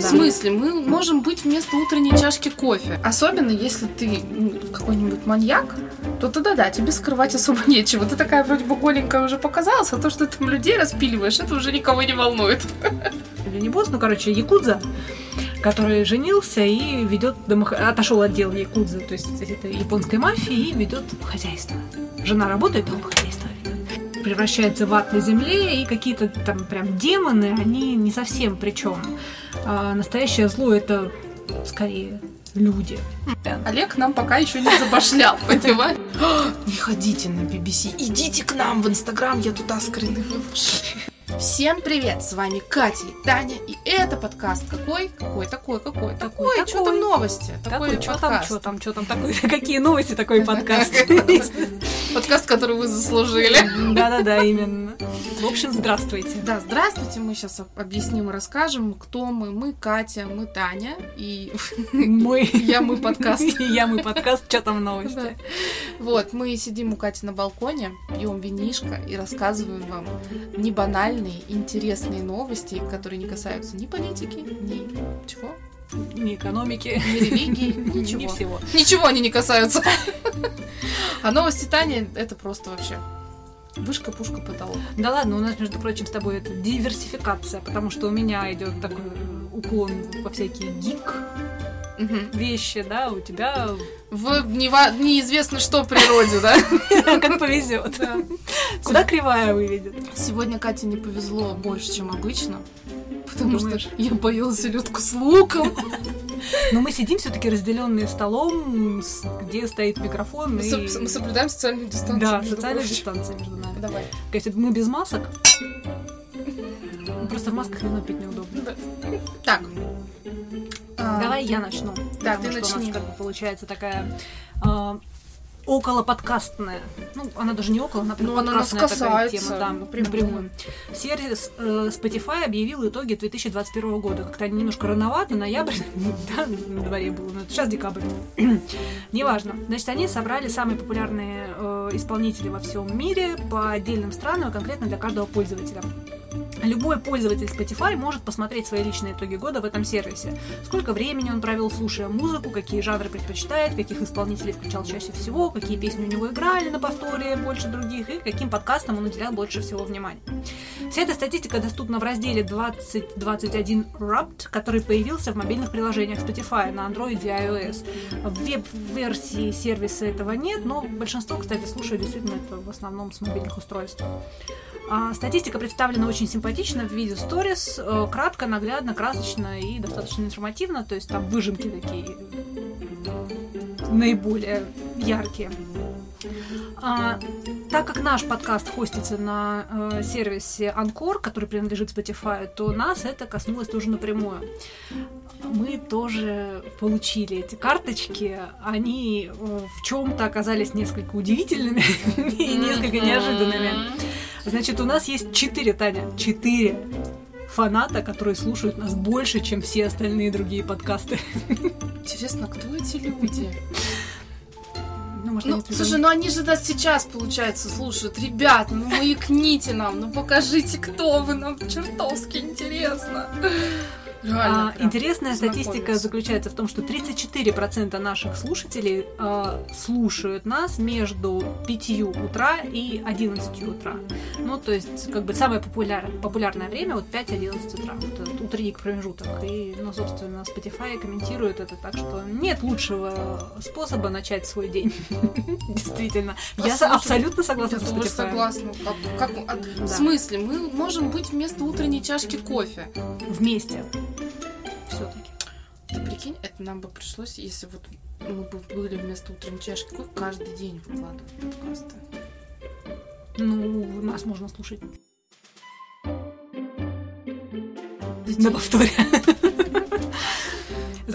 В смысле? Мы можем быть вместо утренней чашки кофе. Особенно, если ты ну, какой-нибудь маньяк, то тогда да, тебе скрывать особо нечего. Ты такая вроде бы голенькая уже показалась, а то, что ты там людей распиливаешь, это уже никого не волнует. Или не босс, ну, короче, якудза, который женился и ведет домох... отошел от дел якудзы, то есть это японской мафии, и ведет хозяйство. Жена работает, а он хозяйство. Превращается в ад на земле, и какие-то там прям демоны, они не совсем причем. А настоящее зло это скорее люди. Олег нам пока еще не забашлял, понимаешь? Не ходите на BBC, идите к нам в Инстаграм, я туда скрины выложу. Всем привет, с вами Катя и Таня, и это подкаст какой? Какой такой, какой? Такой, Такой, что там новости? Такой, что там, что там, что там, такой, какие новости, такой подкаст. Подкаст, который вы заслужили. Да-да-да, именно. В общем, здравствуйте. Да, здравствуйте, мы сейчас объясним и расскажем, кто мы. Мы Катя, мы Таня, и Мы. я, мы подкаст. Я, мы подкаст, что там новости. Вот, мы сидим у Кати на балконе, пьем винишко и рассказываем вам не банальные, интересные новости, которые не касаются ни политики, ни чего, Ни экономики, ни религии, ни ничего. всего. Ничего они не касаются. А новости Тани это просто вообще вышка, пушка, потолок. Да ладно, у нас, между прочим, с тобой это диверсификация, потому что у меня идет такой уклон во всякие гик Мгм. вещи, да, у тебя В нева- неизвестно что природе, да? как повезет. Да. Куда кривая выведет? Сегодня Кате не повезло больше, чем обычно. Потому что я боялась селедку с луком. Но мы сидим все-таки разделенные столом, где стоит микрофон. Мы, и... мы соблюдаем социальную дистанцию. Да, социальная прочим. дистанция между нами. Давай. Это мы без масок. Просто в масках вино пить неудобно. Так. А, Давай я начну. Да, ты что у начни. нас как бы получается такая а, около подкастная. Ну, она даже не около, она прям Ну, она нас подкастная такая тема, да, напрямую. напрямую. Сервис э, Spotify объявил итоги 2021 года. Как-то они немножко рановато, ноябрь да, на дворе был, но сейчас декабрь. Неважно. Значит, они собрали самые популярные э, исполнители во всем мире по отдельным странам, и конкретно для каждого пользователя. Любой пользователь Spotify может посмотреть свои личные итоги года в этом сервисе. Сколько времени он провел, слушая музыку, какие жанры предпочитает, каких исполнителей включал чаще всего, какие песни у него играли на повторе больше других и каким подкастам он уделял больше всего внимания. Вся эта статистика доступна в разделе 2021 Wrapped, который появился в мобильных приложениях Spotify на Android и iOS. В веб-версии сервиса этого нет, но большинство, кстати, слушает действительно это в основном с мобильных устройств. А, Статистика представлена очень симпатично в виде сторис, э, кратко, наглядно, красочно и достаточно информативно, то есть там выжимки такие наиболее яркие. А, так как наш подкаст хостится на э, сервисе Анкор, который принадлежит Spotify, то нас это коснулось тоже напрямую. Мы тоже получили эти карточки. Они э, в чем-то оказались несколько удивительными и несколько неожиданными. Значит, у нас есть четыре, Таня, четыре фаната, которые слушают нас больше, чем все остальные другие подкасты. Интересно, кто эти люди? Ну, может, Ну, они слушай, ну они же нас сейчас, получается, слушают. Ребят, ну маякните нам, ну покажите, кто вы, нам чертовски интересно. Реально. А, интересная статистика заключается в том, что 34% наших слушателей а, слушают нас между 5 утра и 11 утра. Ну, то есть, как бы самое популяр- популярное время вот 5-11 утра. Вот этот утренник промежуток. И, ну, собственно, Spotify комментирует это так, что нет лучшего способа начать свой день. Действительно. Я абсолютно согласна с Spotify. согласна. А, В смысле, мы можем быть вместо утренней чашки кофе. Вместе. Прикинь, это нам бы пришлось, если вот мы бы были вместо утренней чашки кофе, каждый день выкладывать подкасты. Ну, нас можно слушать на повторе.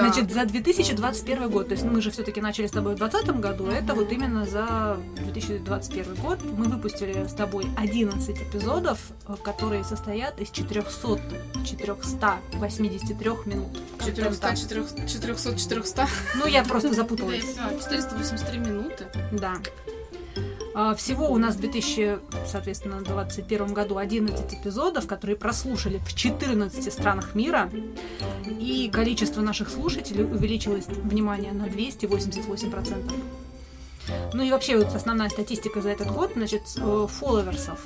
Значит, за 2021 год, то есть мы же все-таки начали с тобой в 2020 году, это вот именно за 2021 год мы выпустили с тобой 11 эпизодов, э, которые состоят из 400, 483 минут. 400, 400, 400, 400. Ну, я просто запуталась. я поняла, 483 минуты. Да. А, Всего у нас в 2000, соответственно, 2021 году 11 эпизодов, которые прослушали в 14 странах мира. И количество наших слушателей увеличилось, внимание, на 288%. Ну и вообще вот основная статистика за этот год, значит, э, фолловерсов,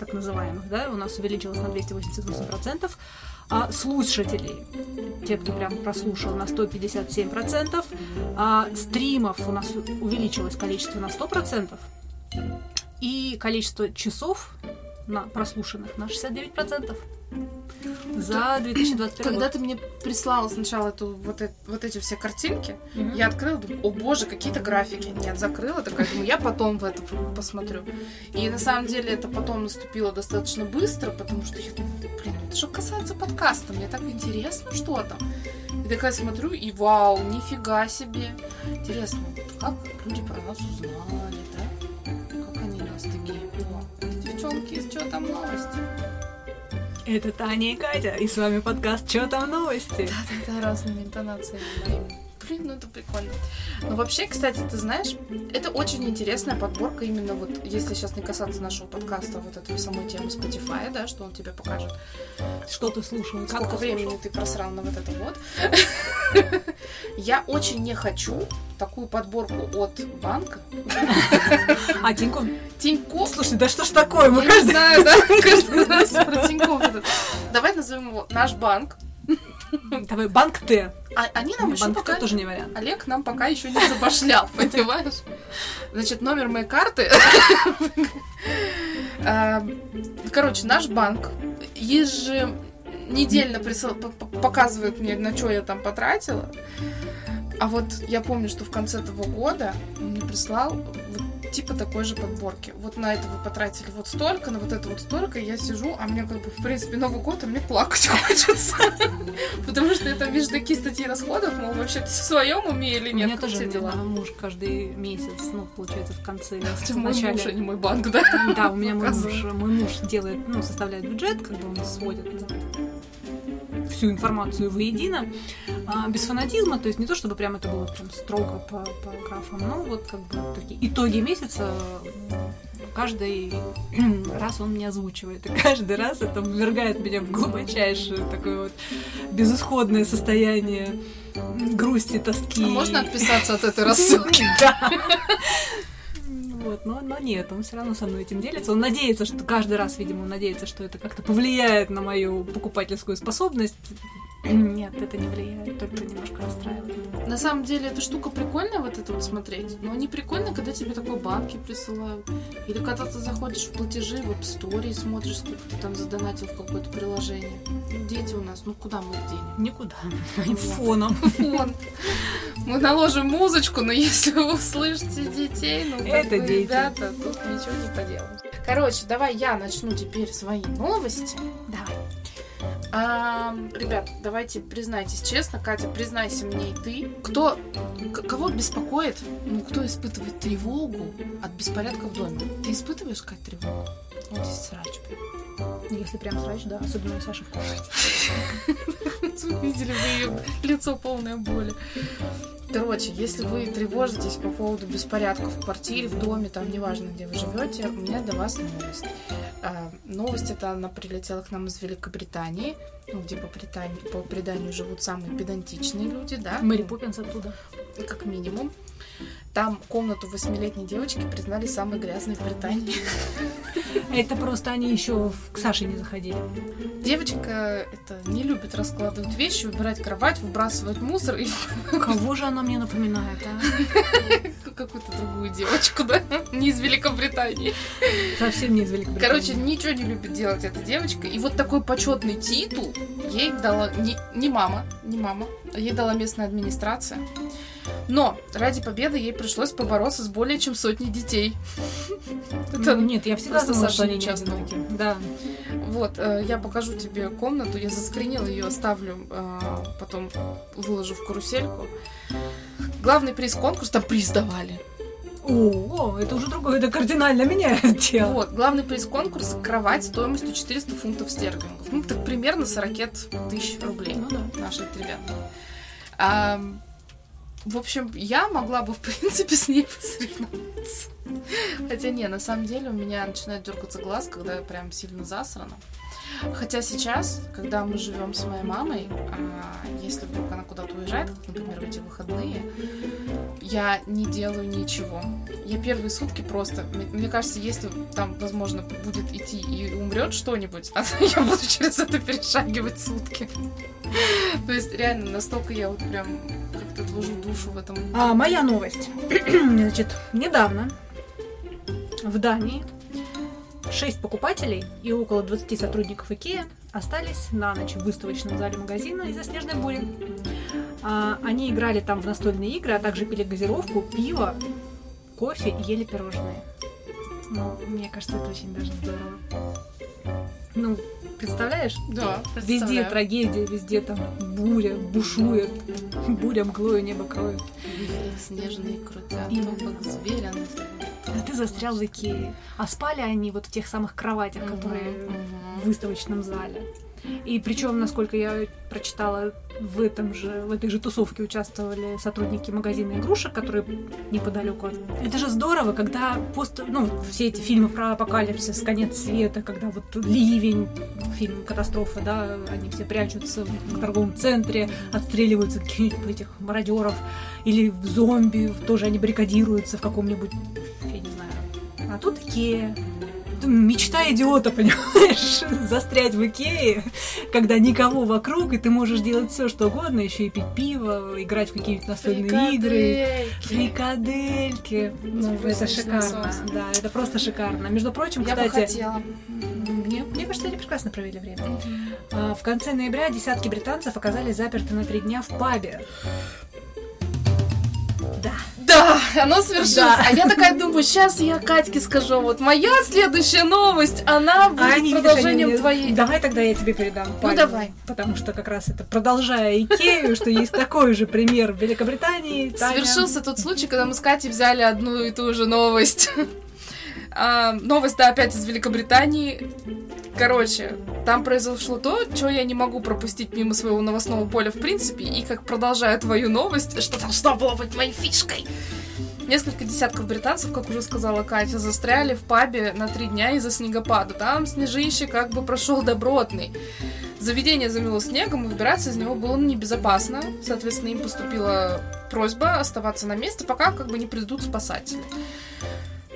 так называемых, да, у нас увеличилось на 288%, а слушателей, те, кто прям прослушал, на 157%, а стримов у нас увеличилось количество на 100%, и количество часов на прослушанных на 69% за 2021 Когда год. ты мне прислала сначала эту, вот, э- вот эти все картинки, Мгм. я открыла, думаю, о боже, какие-то графики. Нет, закрыла, такая, думаю, я потом в это посмотрю. И на самом деле это потом наступило достаточно быстро, потому что я думаю, «Да, блин, это что касается подкаста, мне так интересно, что там. И такая смотрю, и вау, нифига себе. Интересно, вот как люди про нас узнали, девчонки, из там новости? Это Таня и Катя, и с вами подкаст «Чё там новости?». Да, тогда разными интонациями моими. Блин, ну это прикольно. Но вообще, кстати, ты знаешь, это очень интересная подборка именно вот, если сейчас не касаться нашего подкаста, вот этой самой темы Spotify, да, что он тебе покажет. Что ты слушал? Сколько ты времени слушал? ты просрал на вот это вот. Я очень не хочу такую подборку от банка. А, Тинькофф? Тинькофф. Слушай, да что ж такое? Мы каждый... знаю, да, каждый раз про Тинькофф этот. Давай назовем его наш банк. Давай, банк Т. А они нам еще Банк пока Т тоже не вариант. Олег нам пока еще не забашлял, понимаешь? Значит, номер моей карты. А, Короче, наш банк еженедельно присыл- показывает мне, на что я там потратила. А вот я помню, что в конце того года он мне прислал типа такой же подборки. Вот на это вы потратили вот столько, на вот это вот столько, я сижу, а мне как бы, в принципе, Новый год, а мне плакать хочется. Потому что я там вижу такие статьи расходов, мол, вообще ты в своем уме или У меня нет, как тоже у меня, дела? да, муж каждый месяц, ну, получается, в конце месяца, мой муж, а не мой банк, да? Да, у меня мой муж, мой муж делает, ну, составляет бюджет, как бы он сводит всю информацию воедино, а, без фанатизма, то есть не то, чтобы прям это было прям строго по, по графам, но вот как бы такие итоги месяца каждый раз он мне озвучивает, и каждый раз это ввергает меня в глубочайшее такое вот безысходное состояние грусти, тоски. А Можно отписаться от этой рассылки? Да. Вот, но, но нет, он все равно со мной этим делится. Он надеется, что каждый раз, видимо, он надеется, что это как-то повлияет на мою покупательскую способность. Нет, это не влияет, только немножко расстраивает. На самом деле, эта штука прикольная, вот это вот смотреть. Но не прикольно, когда тебе такой банки присылают. Или когда ты заходишь в платежи, в App Store и смотришь, сколько ты там задонатил в какое-то приложение. Дети у нас, ну куда мы их денем? Никуда. Фоном. Фон. Мы наложим музычку, но если вы услышите детей, ну Это дети. ребята, тут ничего не поделаешь. Короче, давай я начну теперь свои новости. Давай. А, ребят, давайте признайтесь честно, Катя, признайся мне и ты, кто, кого беспокоит, ну, кто испытывает тревогу от беспорядка в доме? Ты испытываешь, Кать, тревогу? Вот здесь срач прям. Если прям срач, да, особенно у Саши кушать. Видели вы ее лицо полное боли. Короче, если вы тревожитесь по поводу беспорядков в квартире, в доме, там, неважно, где вы живете, у меня для вас новость. Новость эта, она прилетела к нам из Великобритании, ну, где по, преданию, по преданию живут самые педантичные люди, да? Мэри Поппинс оттуда. как минимум. Там комнату восьмилетней девочки признали самой грязной в Британии. Это просто они еще к Саше не заходили. Девочка это не любит раскладывать вещи, убирать кровать, выбрасывать мусор и Кого же она мне напоминает, а? какую-то другую девочку, да? Не из Великобритании. Совсем не из Великобритании. Короче, ничего не любит делать эта девочка. И вот такой почетный титул ей дала не, не мама, не мама, а ей дала местная администрация. Но ради победы ей пришлось побороться с более чем сотней детей. Это нет, я всегда думала, что они одиноки. Да. Вот, э, я покажу тебе комнату, я заскринила ее, оставлю, э, потом выложу в карусельку. Главный приз конкурса, там приз давали. О, это уже другое, это кардинально меняет дело. Вот, главный приз конкурса кровать стоимостью 400 фунтов стерлингов. Ну, так примерно 40 тысяч рублей. Ну да. Наши ребята. А, в общем, я могла бы, в принципе, с ней посоревноваться. Хотя не, на самом деле у меня начинает дергаться глаз, когда я прям сильно засрана. Хотя сейчас, когда мы живем с моей мамой, а, если вдруг она куда-то уезжает, как, например, эти выходные, я не делаю ничего. Я первые сутки просто... Мне кажется, если там, возможно, будет идти и умрет что-нибудь, а я буду через это перешагивать сутки. То есть, реально, настолько я вот прям как-то отложу душу в этом. А, моя новость. Значит, недавно в Дании 6 покупателей и около 20 сотрудников Икеа остались на ночь в выставочном зале магазина из-за снежной бури. А, они играли там в настольные игры, а также пили газировку, пиво, кофе и ели пирожные. Ну, мне кажется, это очень даже здорово. Ну, представляешь? Да, Везде представляю. трагедия, везде там буря, бушует, буря мглою небо кроет. Снежные крутят, как зверя. А ты застрял в Икее. А спали они вот в тех самых кроватях, которые в выставочном зале. И причем, насколько я прочитала, в этом же, в этой же тусовке участвовали сотрудники магазина игрушек, которые неподалеку. Это же здорово, когда пост, ну, все эти фильмы про апокалипсис, конец света, когда вот ливень, фильм катастрофа, да, они все прячутся в торговом центре, отстреливаются каких-нибудь этих мародеров, или в зомби, тоже они баррикадируются в каком-нибудь. А тут Икея. Мечта идиота, понимаешь? Застрять в Икее, когда никого вокруг, и ты можешь делать все, что угодно, еще и пить пиво, играть в какие-нибудь настольные игры. Фрикадельки. Ну, это шикарно. Да, это просто шикарно. Между прочим, Я бы кстати, хотела. мне, мне кажется, они прекрасно провели время. А, В конце ноября десятки британцев оказались заперты на три дня в пабе. Оно свершилось. Да. А я такая думаю, сейчас я Катьке скажу, вот моя следующая новость, она будет А они, видишь, продолжением мне- твоей. Давай тогда я тебе передам. пальму. давай. Потому что как раз это продолжая Икею, что есть такой же пример в Великобритании. Таня- Свершился тот случай, когда мы с Катей взяли одну и ту же новость. А, новость, да, опять из Великобритании. Короче, там произошло то, что я не могу пропустить мимо своего новостного поля в принципе, и как продолжаю твою новость, что должно было быть моей фишкой. Несколько десятков британцев, как уже сказала Катя, застряли в пабе на три дня из-за снегопада. Там снежище как бы прошел добротный. Заведение замело снегом, и выбираться из него было небезопасно. Соответственно, им поступила просьба оставаться на месте, пока как бы не придут спасатели.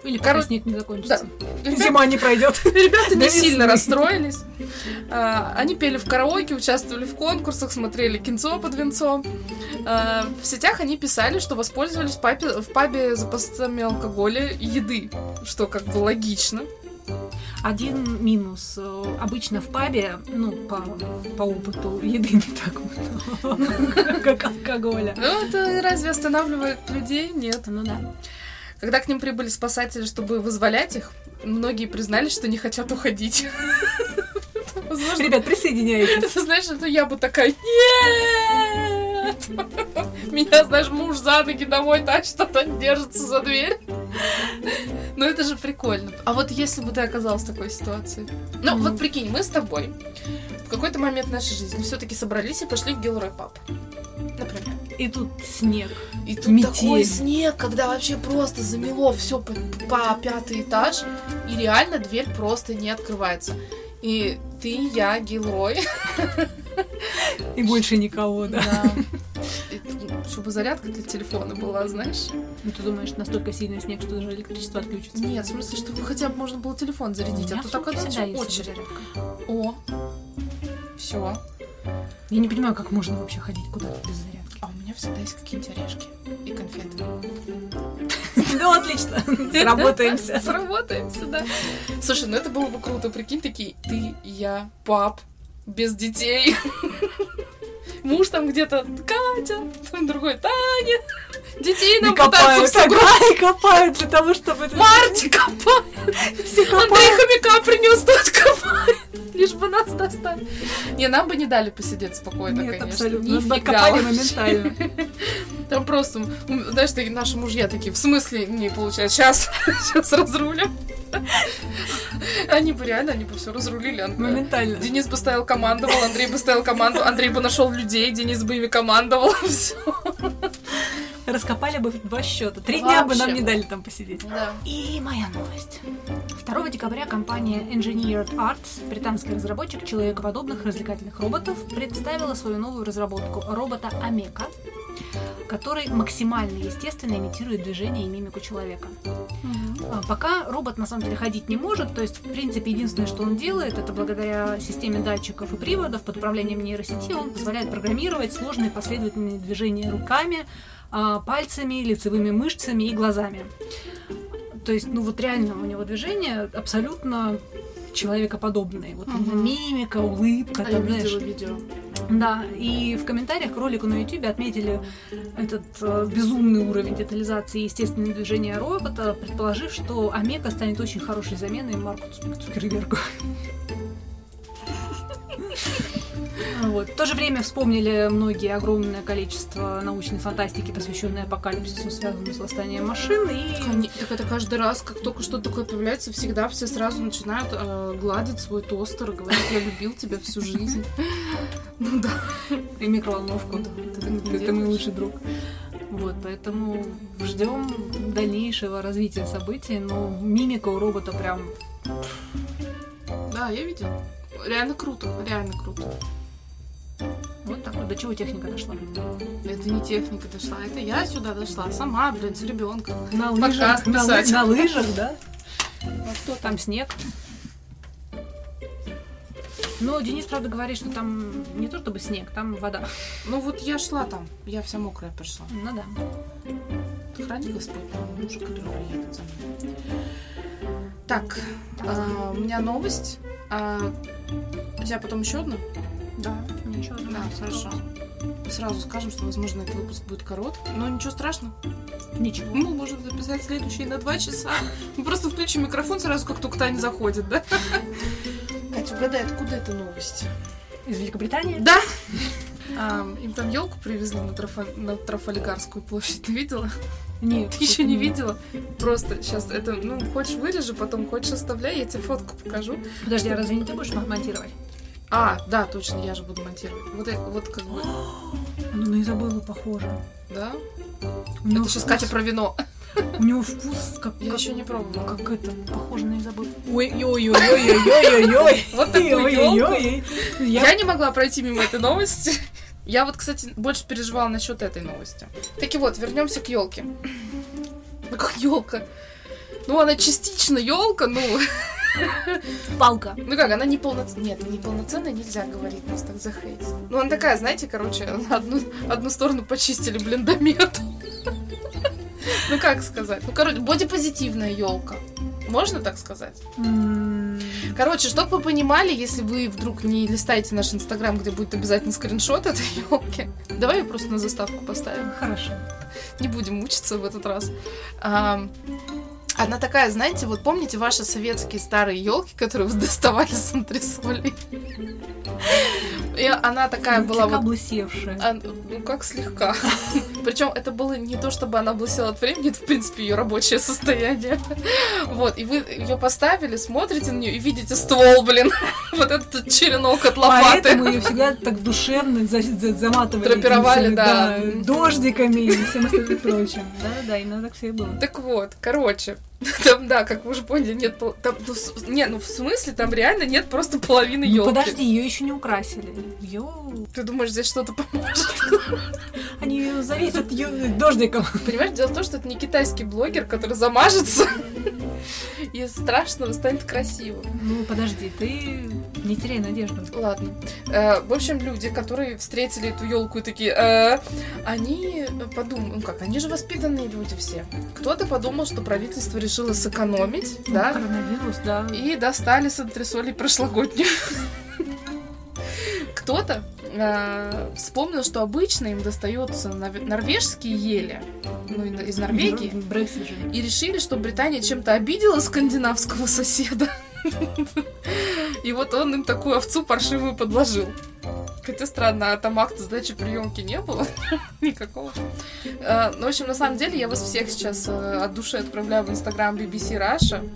Или пока Короче, снег не закончится. Ребят- Зима не пройдет. Ребята не сильно расстроились. А, Они пели в караоке, участвовали в конкурсах, смотрели кинцо под венцом. А, В сетях они писали, что воспользовались в пабе, в пабе запасами алкоголя и еды, что как бы логично. Один минус. Обычно в пабе, ну, по, по опыту, еды не так много, как алкоголя. Ну, это разве останавливает людей? Нет. Ну да. Когда к ним прибыли спасатели, чтобы вызволять их, многие признались, что не хотят уходить. Возможно, Ребят, присоединяйтесь. Ты знаешь, это я бы такая, нет! Меня, знаешь, муж за ноги домой тащит, а тот держится за дверь. Ну это же прикольно. А вот если бы ты оказалась в такой ситуации? Ну, вот прикинь, мы с тобой в какой-то момент нашей жизни все-таки собрались и пошли в Гилрой Паб. Например. И тут снег. И тут Метель. такой снег, когда вообще просто замело все по, по пятый этаж, и реально дверь просто не открывается. И ты, я, Гилрой, И больше никого, да. Да. Ну, Чтобы зарядка для телефона была, знаешь? Ну, ты думаешь, настолько сильный снег, что даже электричество отключится? Нет, в смысле, чтобы хотя бы можно было телефон зарядить, меня а то такая, всегда очередь. зарядка. О, все. Я не понимаю, как можно вообще ходить куда-то без зарядки. А у меня всегда есть какие-нибудь орешки и конфеты. Ну, отлично. Сработаемся. Сработаемся, да. Слушай, ну это было бы круто, прикинь, такие, ты, я, пап, без детей. Муж там где-то, Катя, там другой, Таня. Детей нам копают, и копают для того, чтобы. Марти копает. Андрей копают. хомяка принес, тот копает. Лишь бы нас достать. Не, нам бы не дали посидеть спокойно, Нет, конечно. абсолютно. Нас бы откопали моментально. Там просто, знаешь, наши мужья такие, в смысле, не получается, сейчас, сейчас разрулим. Они бы реально, они бы все разрулили. Ан- Моментально. Денис бы стоял командовал, Андрей бы стоял команду, Андрей бы нашел людей, Денис бы ими командовал, все. Раскопали бы два счета. Три дня бы нам не дали там посидеть. Да. И моя новость. 2 декабря компания Engineered Arts, британский разработчик человекоподобных развлекательных роботов, представила свою новую разработку робота Амека, который максимально естественно имитирует движение и мимику человека. А, Пока робот на самом деле ходить не может, то есть, в принципе, единственное, что он делает, это благодаря системе датчиков и приводов под управлением нейросети он позволяет программировать сложные последовательные движения руками, пальцами, лицевыми мышцами и глазами. То есть, ну вот реально у него движения абсолютно человекоподобные. Вот Мгм. мимика, улыбка, А я там, знаешь, видела видео. да, и в комментариях к ролику на YouTube отметили этот э, безумный уровень детализации и естественного движения робота, предположив, что Омега станет очень хорошей заменой Марку Цу- Цукербергу. Вот. В то же время вспомнили многие огромное количество научной фантастики, посвященной апокалипсису, связанному с восстанием машин, и Так это каждый раз, как только что-то такое появляется, всегда все сразу начинают э, гладить свой тостер, говорят, я любил тебя всю жизнь. Ну да. и микроволновку. Ты Это мой лучший друг. Вот, поэтому ждем дальнейшего развития событий, но мимика у робота прям Да, я видела. Реально круто, реально круто. Вот так вот. До чего техника дошла? Это не техника дошла, это я сюда дошла, сама, блин, с ребенком. На лыжах, на, лы- на лыжах, да? А что Там снег. Но Денис, правда, говорит, что там не то чтобы снег, там вода. Ну вот я шла там, я вся мокрая пришла. Ну да. Храни Господь того мужа, который приедет за мной. Так, а, у меня новость. А, у тебя потом еще одна? Да, ничего. Да, хорошо. Сразу скажем, что, возможно, этот выпуск будет короткий. Но ничего страшного. Ничего. Мы можем записать следующий на два часа. Мы просто включим микрофон сразу, как только Таня заходит, да? Катя, угадай, откуда эта новость? Из Великобритании? Да! А, им там елку привезли на, Трафа- на Трафальгарскую площадь. Ты видела? Нет. Ты еще не видела? Просто сейчас это, ну, хочешь вырежи, потом хочешь оставляй, я тебе фотку покажу. Подожди, а разве не ты будешь мон- монтировать? А, да, точно, я же буду монтировать. Вот, вот как бы, Ну, на Изабеллу похоже. да? У него Это сейчас вкус- Катя про вино. У него вкус как... Я как- еще не пробовала. Как это, похоже на Изабеллу. Ой-ой-ой-ой-ой-ой-ой. Вот такую елку. Я не могла пройти мимо этой новости. Я вот, кстати, больше переживала насчет этой новости. Так и вот, вернемся к елке. Ну как елка? Ну, она частично елка, ну, палка. ну как, она не полноценная. Нет, не полноценная нельзя говорить, нас так захейтят. Ну, она такая, знаете, короче, на одну, одну сторону почистили блиндомет. Ну, как сказать? Ну, короче, бодипозитивная елка. Можно так сказать? Короче, чтобы вы понимали, если вы вдруг не листаете наш инстаграм, где будет обязательно скриншот этой елки, давай ее просто на заставку поставим. Хорошо. Не будем мучиться в этот раз. Ам, она такая, знаете, вот помните ваши советские старые елки, которые вы доставали с антресолей? И она такая была Слегка вот облысевшая. а, ну, как слегка. Причем это было не то, чтобы она облысела от времени, это, в принципе, ее рабочее состояние. Вот, и вы ее поставили, смотрите на нее и видите ствол, блин. Вот этот черенок от лопаты. Поэтому ее всегда так душевно за- за- заматывали. Драпировали, этими да. Дождиками и всем остальным прочим. Да-да, именно так все и было. Так вот, короче, там, да, как вы уже поняли, нет, там, ну, с- не, ну в смысле, там реально нет просто половины Ну елки. подожди, ее еще не украсили. Йоу. Ты думаешь, здесь что-то поможет? Они её завесят дождиком. Понимаешь, дело в том, что это не китайский блогер, который замажется, и из страшного станет красивым. Ну подожди, ты не теряй надежду. Ладно. Э, В общем, люди, которые встретили эту елку и такие, «Э», они подумали, ну как, они же воспитанные люди все. Кто-то подумал, что правительство решило сэкономить, Ну, да, Коронавирус, да. и достали с антресолей прошлогоднюю. Кто-то э, вспомнил, что обычно им достается нов- норвежские ели, ну, из Норвегии, и решили, что Британия чем-то обидела скандинавского соседа. И вот он им такую овцу паршивую подложил. Хотя странно, а там акта сдачи приемки не было никакого. Э, Ну, в общем, на самом деле, я вас всех сейчас э, от души отправляю в инстаграм BBC Russia.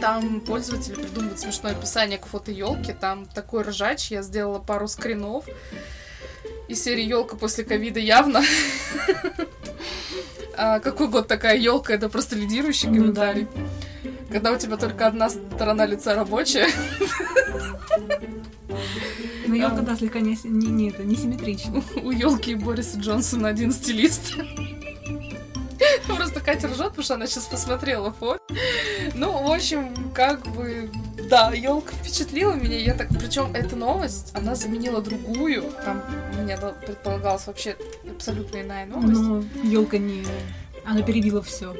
Там пользователи придумывают смешное описание к фото елки. Там такой ржач. Я сделала пару скринов. Из серии елка после ковида явно. А какой год такая елка? Это просто лидирующий Ну комментарий. Когда у тебя только одна сторона лица рабочая. Но елка, да, слегка не, не, не, это, не симметрична. У елки и Бориса Джонсона один стилист. Катя ржет, потому что она сейчас посмотрела фото. Ну, в общем, как бы, да, елка впечатлила меня. Я так, причем эта новость, она заменила другую. Там у меня предполагалась вообще абсолютно иная новость. Но елка не... Она перебила все.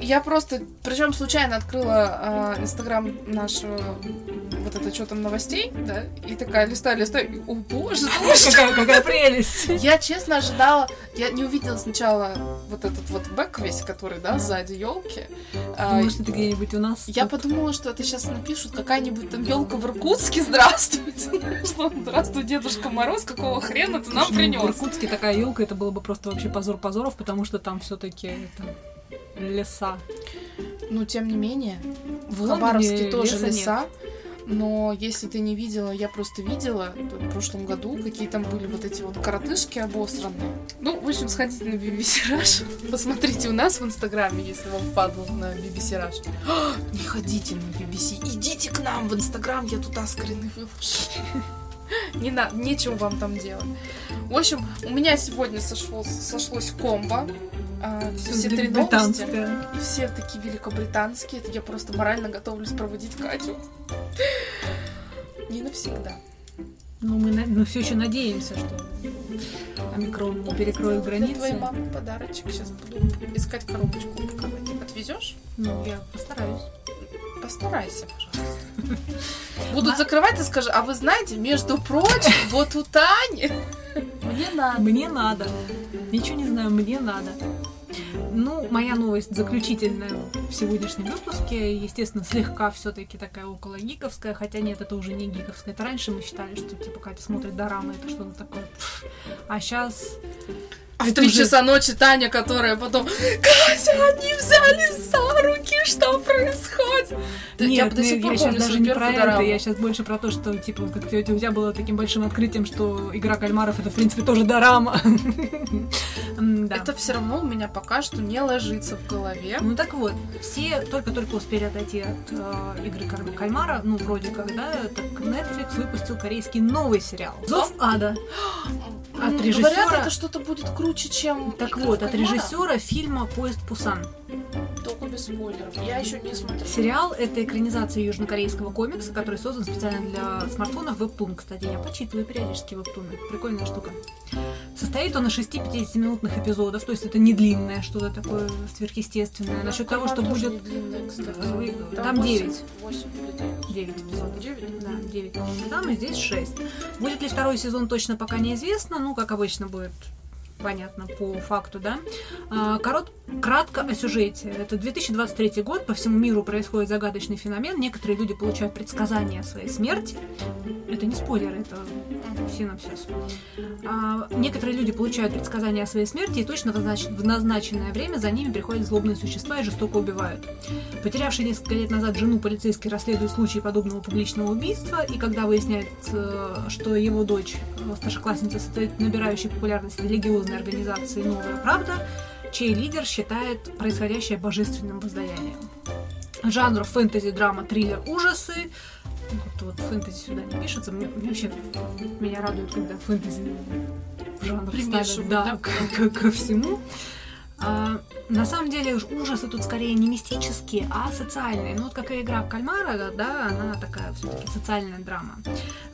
Я просто, причем случайно открыла инстаграм нашего вот это что там новостей, да, и такая листаю, листаю, о боже, какая, какая прелесть! Я честно ожидала, я не увидела сначала вот этот вот бэк весь, который, да, сзади елки. Может, это где-нибудь у нас? Я подумала, что это сейчас напишут какая-нибудь там елка в Иркутске, здравствуйте. Здравствуй, Дедушка Мороз, какого хрена ты нам принес? В Иркутске такая елка, это было бы просто вообще позор позоров, потому что там все-таки леса. Ну, тем не менее, в Хабаровске тоже леса. Но если ты не видела, я просто видела в прошлом году, какие там были вот эти вот коротышки обосранные. Ну, в общем, сходите на BBC Rush, посмотрите у нас в Инстаграме, если вам впадло на BBC Rush. О, не ходите на BBC, идите к нам в Инстаграм, я туда скрины выложу. Не на, нечего вам там делать. В общем, у меня сегодня сошло, сошлось комбо. А, все три новости. Все такие великобританские. Я просто морально готовлюсь проводить Катю. Не навсегда. Ну, мы, мы все еще надеемся, что омикрон перекроет границы. Твоей маме подарочек. Сейчас буду искать коробочку упаковать. Отвезешь? Ну, я постараюсь. Постарайся, пожалуйста. Будут закрывать и скажи, а вы знаете, между прочим, вот у Тани мне надо. Мне надо. Ничего не знаю, мне надо. Ну, моя новость заключительная в сегодняшнем выпуске, естественно, слегка все-таки такая около гиковская, хотя нет, это уже не гиковская. Это раньше мы считали, что типа Катя смотрит дорамы, это что-то такое. А сейчас а в три уже... часа ночи Таня, которая потом Катя, они взяли за руки, что происходит? Нет, я до сих пор я сейчас даже не про это, я сейчас больше про то, что, типа, как у тебя было таким большим открытием, что игра кальмаров это, в принципе, тоже дорама. Это все равно у меня пока что не ложится в голове. Ну так вот, все только-только успели отойти от э, игры кальмара, ну, вроде как, да, так Netflix выпустил корейский новый сериал. Зов ада. От режиссера... Говорят, это что-то будет круче, чем... Так вот, от режиссера фильма «Поезд Пусан». Только без спойлеров. Я еще не смотрела. Сериал — это экранизация южнокорейского комикса, который создан специально для смартфонов Webtoon. Кстати, я почитываю периодически Webtoon. Прикольная штука. Состоит он из 6 50-минутных эпизодов, то есть это не длинное что-то такое сверхъестественное. Ну, Насчет того, что будет... Длинное, Там 9. 8 9 эпизодов. 9? Да, 9. Там и здесь 6. Будет ли второй сезон, точно пока неизвестно. Ну, как обычно, будет понятно по факту, да. А, корот, кратко о сюжете. Это 2023 год, по всему миру происходит загадочный феномен. Некоторые люди получают предсказания о своей смерти. Это не спойлер, это синопсис. А, некоторые люди получают предсказания о своей смерти, и точно в, назнач... в назначенное время за ними приходят злобные существа и жестоко убивают. Потерявший несколько лет назад жену полицейский расследует случай подобного публичного убийства, и когда выясняется, что его дочь, э, старшеклассница, набирающей популярность религиозной организации «Новая правда», чей лидер считает происходящее божественным воздаянием. Жанр фэнтези, драма, триллер, ужасы – вот, вот фэнтези сюда не пишется. Мне, вообще меня радует, когда фэнтези жанр ставят да, к, к, ко всему. А, на самом деле ужасы тут скорее не мистические, а социальные. Ну вот как и игра в кальмара, да, она такая все-таки социальная драма.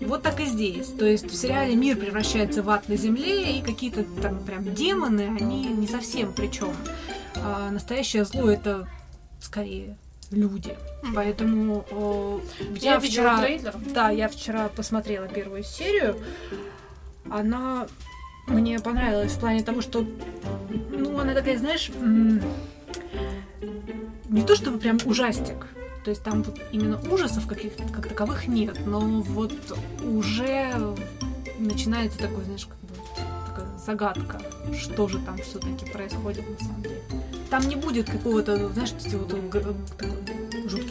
Вот так и здесь. То есть в сериале мир превращается в ад на земле, и какие-то там прям демоны, они не совсем причем. А, настоящее зло это скорее люди. Поэтому о, я, я вчера, трейлер. да, я вчера посмотрела первую серию. Она мне понравилась в плане того, что, ну, она такая, знаешь, не то чтобы прям ужастик. То есть там вот именно ужасов каких как таковых нет, но вот уже начинается такой, знаешь, как бы такая загадка, что же там все-таки происходит на самом деле. Там не будет какого-то, знаешь, вот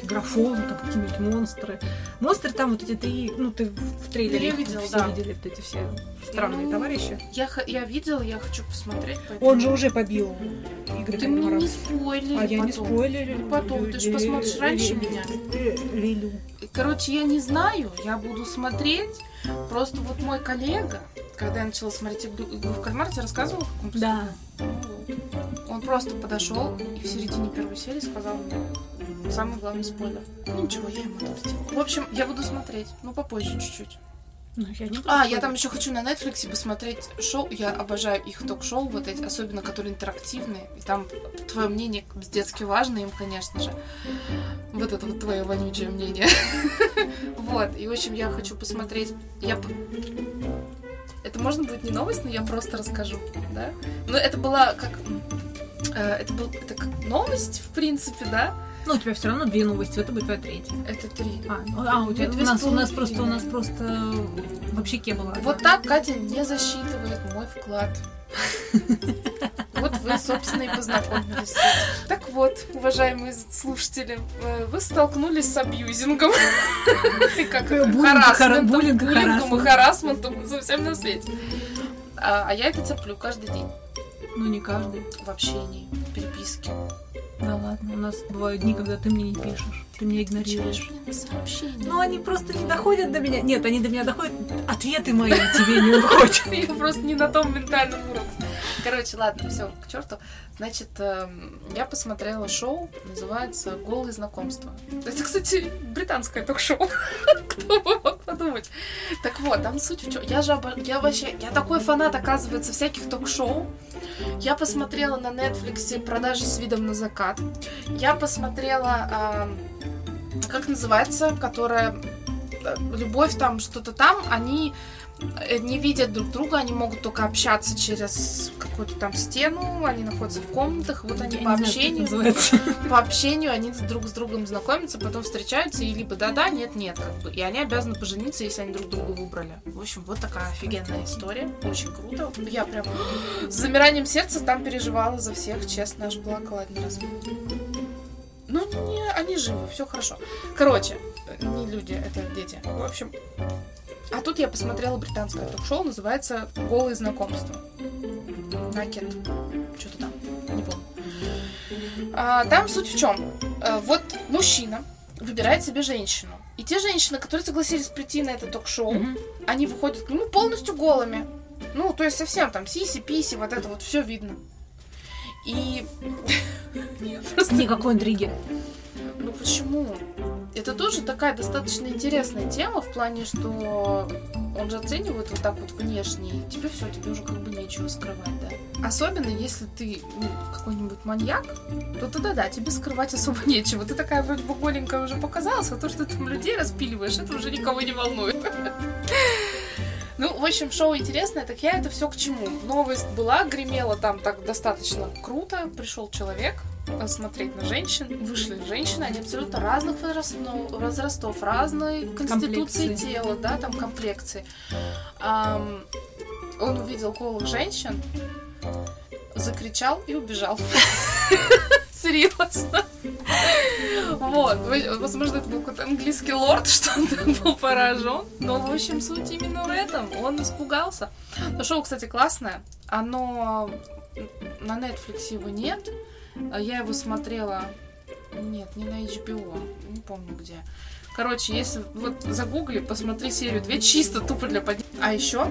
графон, там какие-нибудь монстры. Монстры там вот эти три, ну ты в трейлере Я видела, все да. видели, вот эти все странные Ну, товарищи. Я, я видела, я хочу посмотреть. поэтому- Он же уже побил Игоря Ты мне не спойлери А я не потом. спойлерю. Ну, потом, ты ж посмотришь раньше меня. Релю. Короче, я не знаю, я буду смотреть. Просто вот мой коллега, когда я начала смотреть игру, игру в кальмар, тебе рассказывала, как он Да. Он просто подошел и в середине первой серии сказал мне самый главный спойлер. Ну ничего, я ему отпустила. В общем, я буду смотреть, ну попозже чуть-чуть. Ну, я не А, я там еще хочу на Netflix посмотреть шоу. Я обожаю их ток-шоу, вот эти, особенно которые интерактивные. И там твое мнение детски важно им, конечно же. Вот это вот твое вонючее мнение. Вот. И, в общем, я хочу посмотреть. Я... Это можно будет не новость, но я просто расскажу, да? Но это была как... э, Это был это как новость, в принципе, да? Ну, у тебя все равно две новости, это будет твоя третья. Это три. А, ну, а, у, тебя, Ну, у, нас, у нас просто у нас просто вообще ке было. Вот так Катя не засчитывает мой вклад. Вот вы, собственно, и познакомились. Так вот, уважаемые слушатели, э, вы столкнулись с абьюзингом. И Как буллингом и харассмент. харассментом за всем на свете. А а я это терплю каждый день Ну, не каждый. в общении, в переписке. Да ладно, у нас бывают дни, когда ты мне не пишешь, ты меня игнорируешь. Сообщения. Ну, они просто не доходят до меня. Нет, они до меня доходят, ответы мои тебе не уходят. Я просто не на том ментальном уровне. Короче, ладно, все, к черту. Значит, эм, я посмотрела шоу, называется «Голые знакомства». Это, кстати, британское ток-шоу. Кто бы мог подумать. Так вот, там суть в чем. Я же обо- я вообще, я такой фанат, оказывается, всяких ток-шоу. Я посмотрела на Netflix продажи с видом на закат. Я посмотрела, эм, как называется, которая э, любовь там, что-то там, они э, не видят друг друга, они могут только общаться через какую-то там стену, они находятся в комнатах, вот они Я по знаю, общению, по общению они друг с другом знакомятся, потом встречаются, и либо да-да, нет-нет, как бы, и они обязаны пожениться, если они друг друга выбрали. В общем, вот такая офигенная история, очень круто. Я прям с замиранием сердца там переживала за всех, честно, аж плакала один раз. Ну, не, они живы, все хорошо. Короче, э, не люди, это дети. В общем, а тут я посмотрела британское ток-шоу, называется «Голые знакомства». Накет. Что-то там, не помню. А, там суть в чем? Вот мужчина выбирает себе женщину. И те женщины, которые согласились прийти на это ток-шоу, Мгм. они выходят к нему полностью голыми. Ну, то есть совсем там сиси-писи, вот это вот все видно. И... Нет, просто Никакой интриги. ну почему? Это тоже такая достаточно интересная тема в плане, что он же оценивает вот так вот внешне, и тебе все, тебе уже как бы нечего скрывать, да. Особенно если ты ну, какой-нибудь маньяк, то тогда да, тебе скрывать особо нечего. Ты такая вроде бы голенькая уже показалась, а то, что ты там людей распиливаешь, это уже никого не волнует. Ну, в общем, шоу интересное, так я это все к чему? Новость была, гремела там так достаточно круто. Пришел человек смотреть на женщин. Вышли женщины, они абсолютно разных ну, возрастов, разной конституции Комплекции. тела, да, там комплекции. Ам, он увидел голых женщин, закричал и убежал. Серьезно. Вот, возможно, это был какой-то английский лорд, что он так был поражен. Но, в общем, суть именно в этом. Он испугался. Но шоу, кстати, классное. Оно... На Netflix его нет. А Я его смотрела... Нет, не на HBO. Не помню где. Короче, если вот загугли, посмотри серию 2, чисто тупо для поднятия. А еще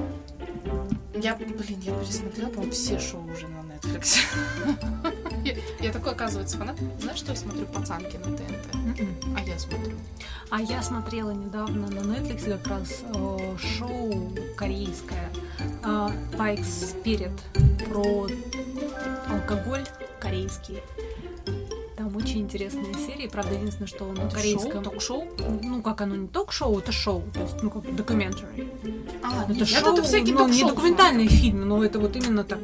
я, блин, я пересмотрела, по-моему, все шоу уже на Netflix. Я, я такой, оказывается, фанат. Знаешь, что я смотрю пацанки на ТНТ? Мгм. А я смотрю. А я смотрела недавно на Netflix как раз э, шоу корейское э, Pikes Spirit про алкоголь корейский. Там очень интересные серии, правда, единственное, что на Это корейском... шоу? Ток-шоу? Ну, как оно, не ток-шоу, это шоу, то есть, ну, как documentary. А, Это нет, шоу, тут всякие ну, не документальные фильмы, но это вот именно так.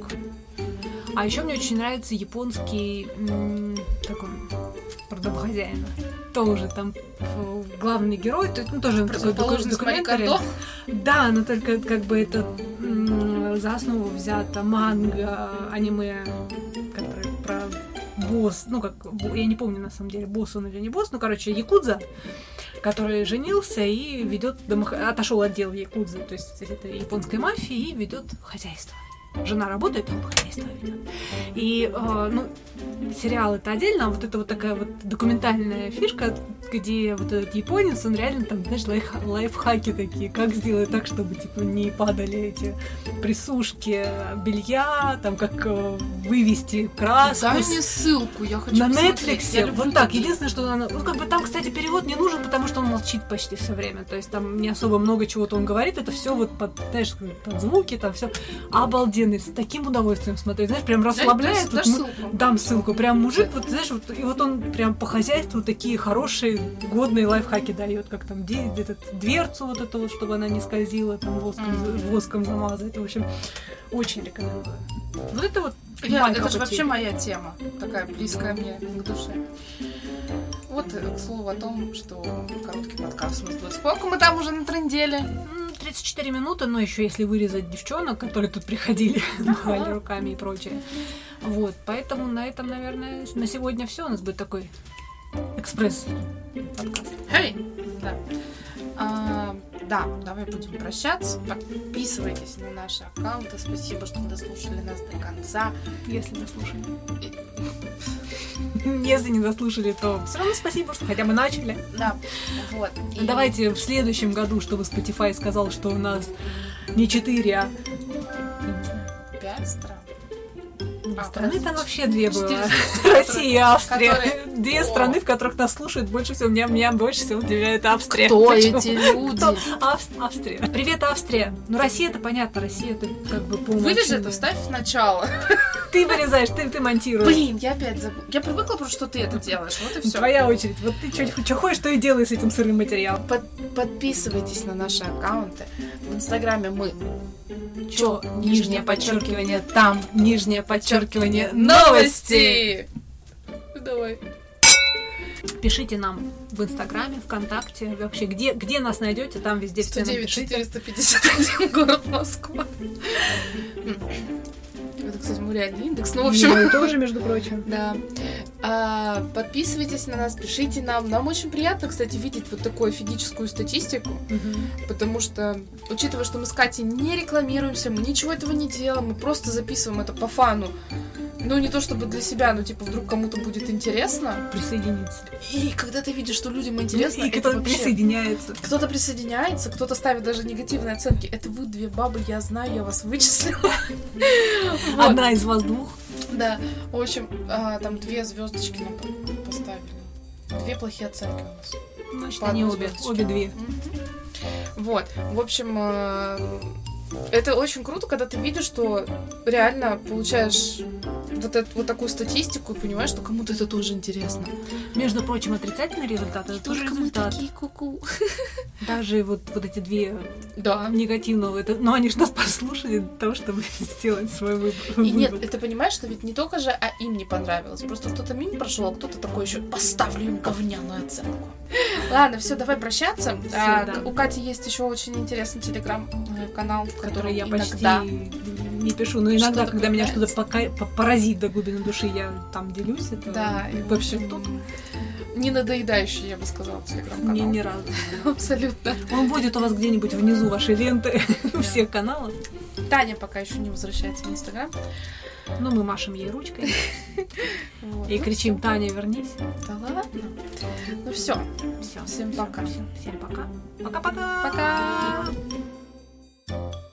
А еще мне очень нравится японский, как он, про домохозяина. Тоже там э, главный герой, то ну, тоже такой доку- Противоположность Мари документари. Кондо. Да, но только как бы это за основу взято манга, аниме, босс, ну как, я не помню на самом деле, босс он или не босс, ну короче, якудза, который женился и ведет отошел от дел якудзы, то есть это японской мафии и ведет хозяйство. Жена работает, он хозяйство ведет. И, э, ну, сериал это отдельно, а вот это вот такая вот документальная фишка, где вот этот японец, он реально там, знаешь, лайф, лайфхаки такие, как сделать так, чтобы, типа, не падали эти присушки белья, там, как э, вывести краску. Дай мне ссылку, я хочу на. Netflix. Вот так. такие. Единственное, что она... Ну, как бы там, кстати, перевод не нужен, потому что он молчит почти все время. То есть там не особо много чего-то он говорит. Это все вот под, знаешь, под звуки, там все обалденно. С таким удовольствием смотреть. Знаешь, прям расслабляет. дашь- Вот дашь ссылку? Дам ссылку. Прям мужик, вот знаешь, вот, и вот он прям по хозяйству такие хорошие, годные лайфхаки дает, как там де- этот, дверцу вот эту вот, чтобы она не скользила, там воском, воском замазать. В общем, очень рекомендую. Вот это вот Я- это же вообще моя тема, такая близкая мне к душе. Вот, э, к слову о том, что короткий подкаст у нас будет. Сколько мы там уже натрындели? М, 34 минуты, но еще если вырезать девчонок, которые тут приходили, махали руками и прочее. Вот, поэтому на этом, наверное, на сегодня все. У нас будет такой экспресс подкаст. Эй! Да. А, да, давай будем прощаться. Подписывайтесь на наши аккаунты. Спасибо, что дослушали нас до конца. Если дослушали. Если не дослушали, то все равно спасибо, что хотя бы начали. Да, вот. И Давайте в следующем году, чтобы Spotify сказал, что у нас не 4, а... я не знаю, Пять стран. А, Страны там вообще две было. Россия и Австрия. которые- Две О. страны, в которых нас слушают больше всего. Меня, меня больше всего удивляет Австрия. Кто Почему? эти люди? Кто? Авс- Австрия. Привет, Австрия. Ну, Россия это понятно. Россия это как бы по Вырежи умолчанию. это, вставь в начало. Ты вырезаешь, ты, ты монтируешь. Блин, я опять забыла. Я привыкла просто, что ты это делаешь. Вот и все. Твоя очередь. Вот ты что хочешь, то и делай с этим сырым материалом. Подписывайтесь на наши аккаунты. В Инстаграме мы Чё, нижнее подчеркивание, там Нижнее подчеркивание. Новости. Давай. Пишите нам в Инстаграме, ВКонтакте. Вообще, где, где нас найдете, там везде все 109 напишите. 451 город Москва. Это, кстати, реальный индекс. Ну, в общем, мой тоже, между прочим. Да. А, подписывайтесь на нас, пишите нам. Нам очень приятно, кстати, видеть вот такую офигическую статистику, потому что, учитывая, что мы с Катей не рекламируемся, мы ничего этого не делаем, мы просто записываем это по фану. Ну, не то чтобы для себя, но типа вдруг кому-то будет интересно. Присоединиться. И когда ты видишь, что людям интересно, И кто-то вообще- присоединяется. Кто-то присоединяется, кто-то ставит даже негативные оценки. Это вы, две бабы, я знаю, я вас вычислила. Одна из вас двух. Да, в общем, а, там две звездочки нам по- поставили. Две плохие оценки у нас. Значит, они обе. Обе две. Вот, в общем, э, это очень круто, когда ты видишь, что реально получаешь вот, эту, вот такую статистику и понимаешь, что кому-то это тоже интересно. Между прочим, отрицательный результат это тоже Только мы результат. такие куку. Даже вот, вот эти две Да. негативного, это, но они же нас послушали для того, чтобы сделать свой выбор. И нет, ты понимаешь, что ведь не только же, а им не понравилось. Просто кто-то мимо прошел, а кто-то такой еще поставлю им говняную оценку. Ладно, все, давай прощаться. Всё, А, да. У Кати есть еще очень интересный телеграм-канал, в котором который я почти иногда не пишу, но иногда, Что-то когда меня что-то пока, поразит до глубины души, я там делюсь. Это Да, вообще общем, тут не надоедающий, я бы сказала, телеграм-канал. мне ни разу. Абсолютно. Он будет у вас где-нибудь внизу вашей ленты всех каналов. Таня пока еще не возвращается в Инстаграм. Но мы машем ей ручкой Вот. и кричим «Таня, вернись!» Да ладно. Ну все. Всё. Всем пока. Всем, всем пока. Пока-пока! Пока.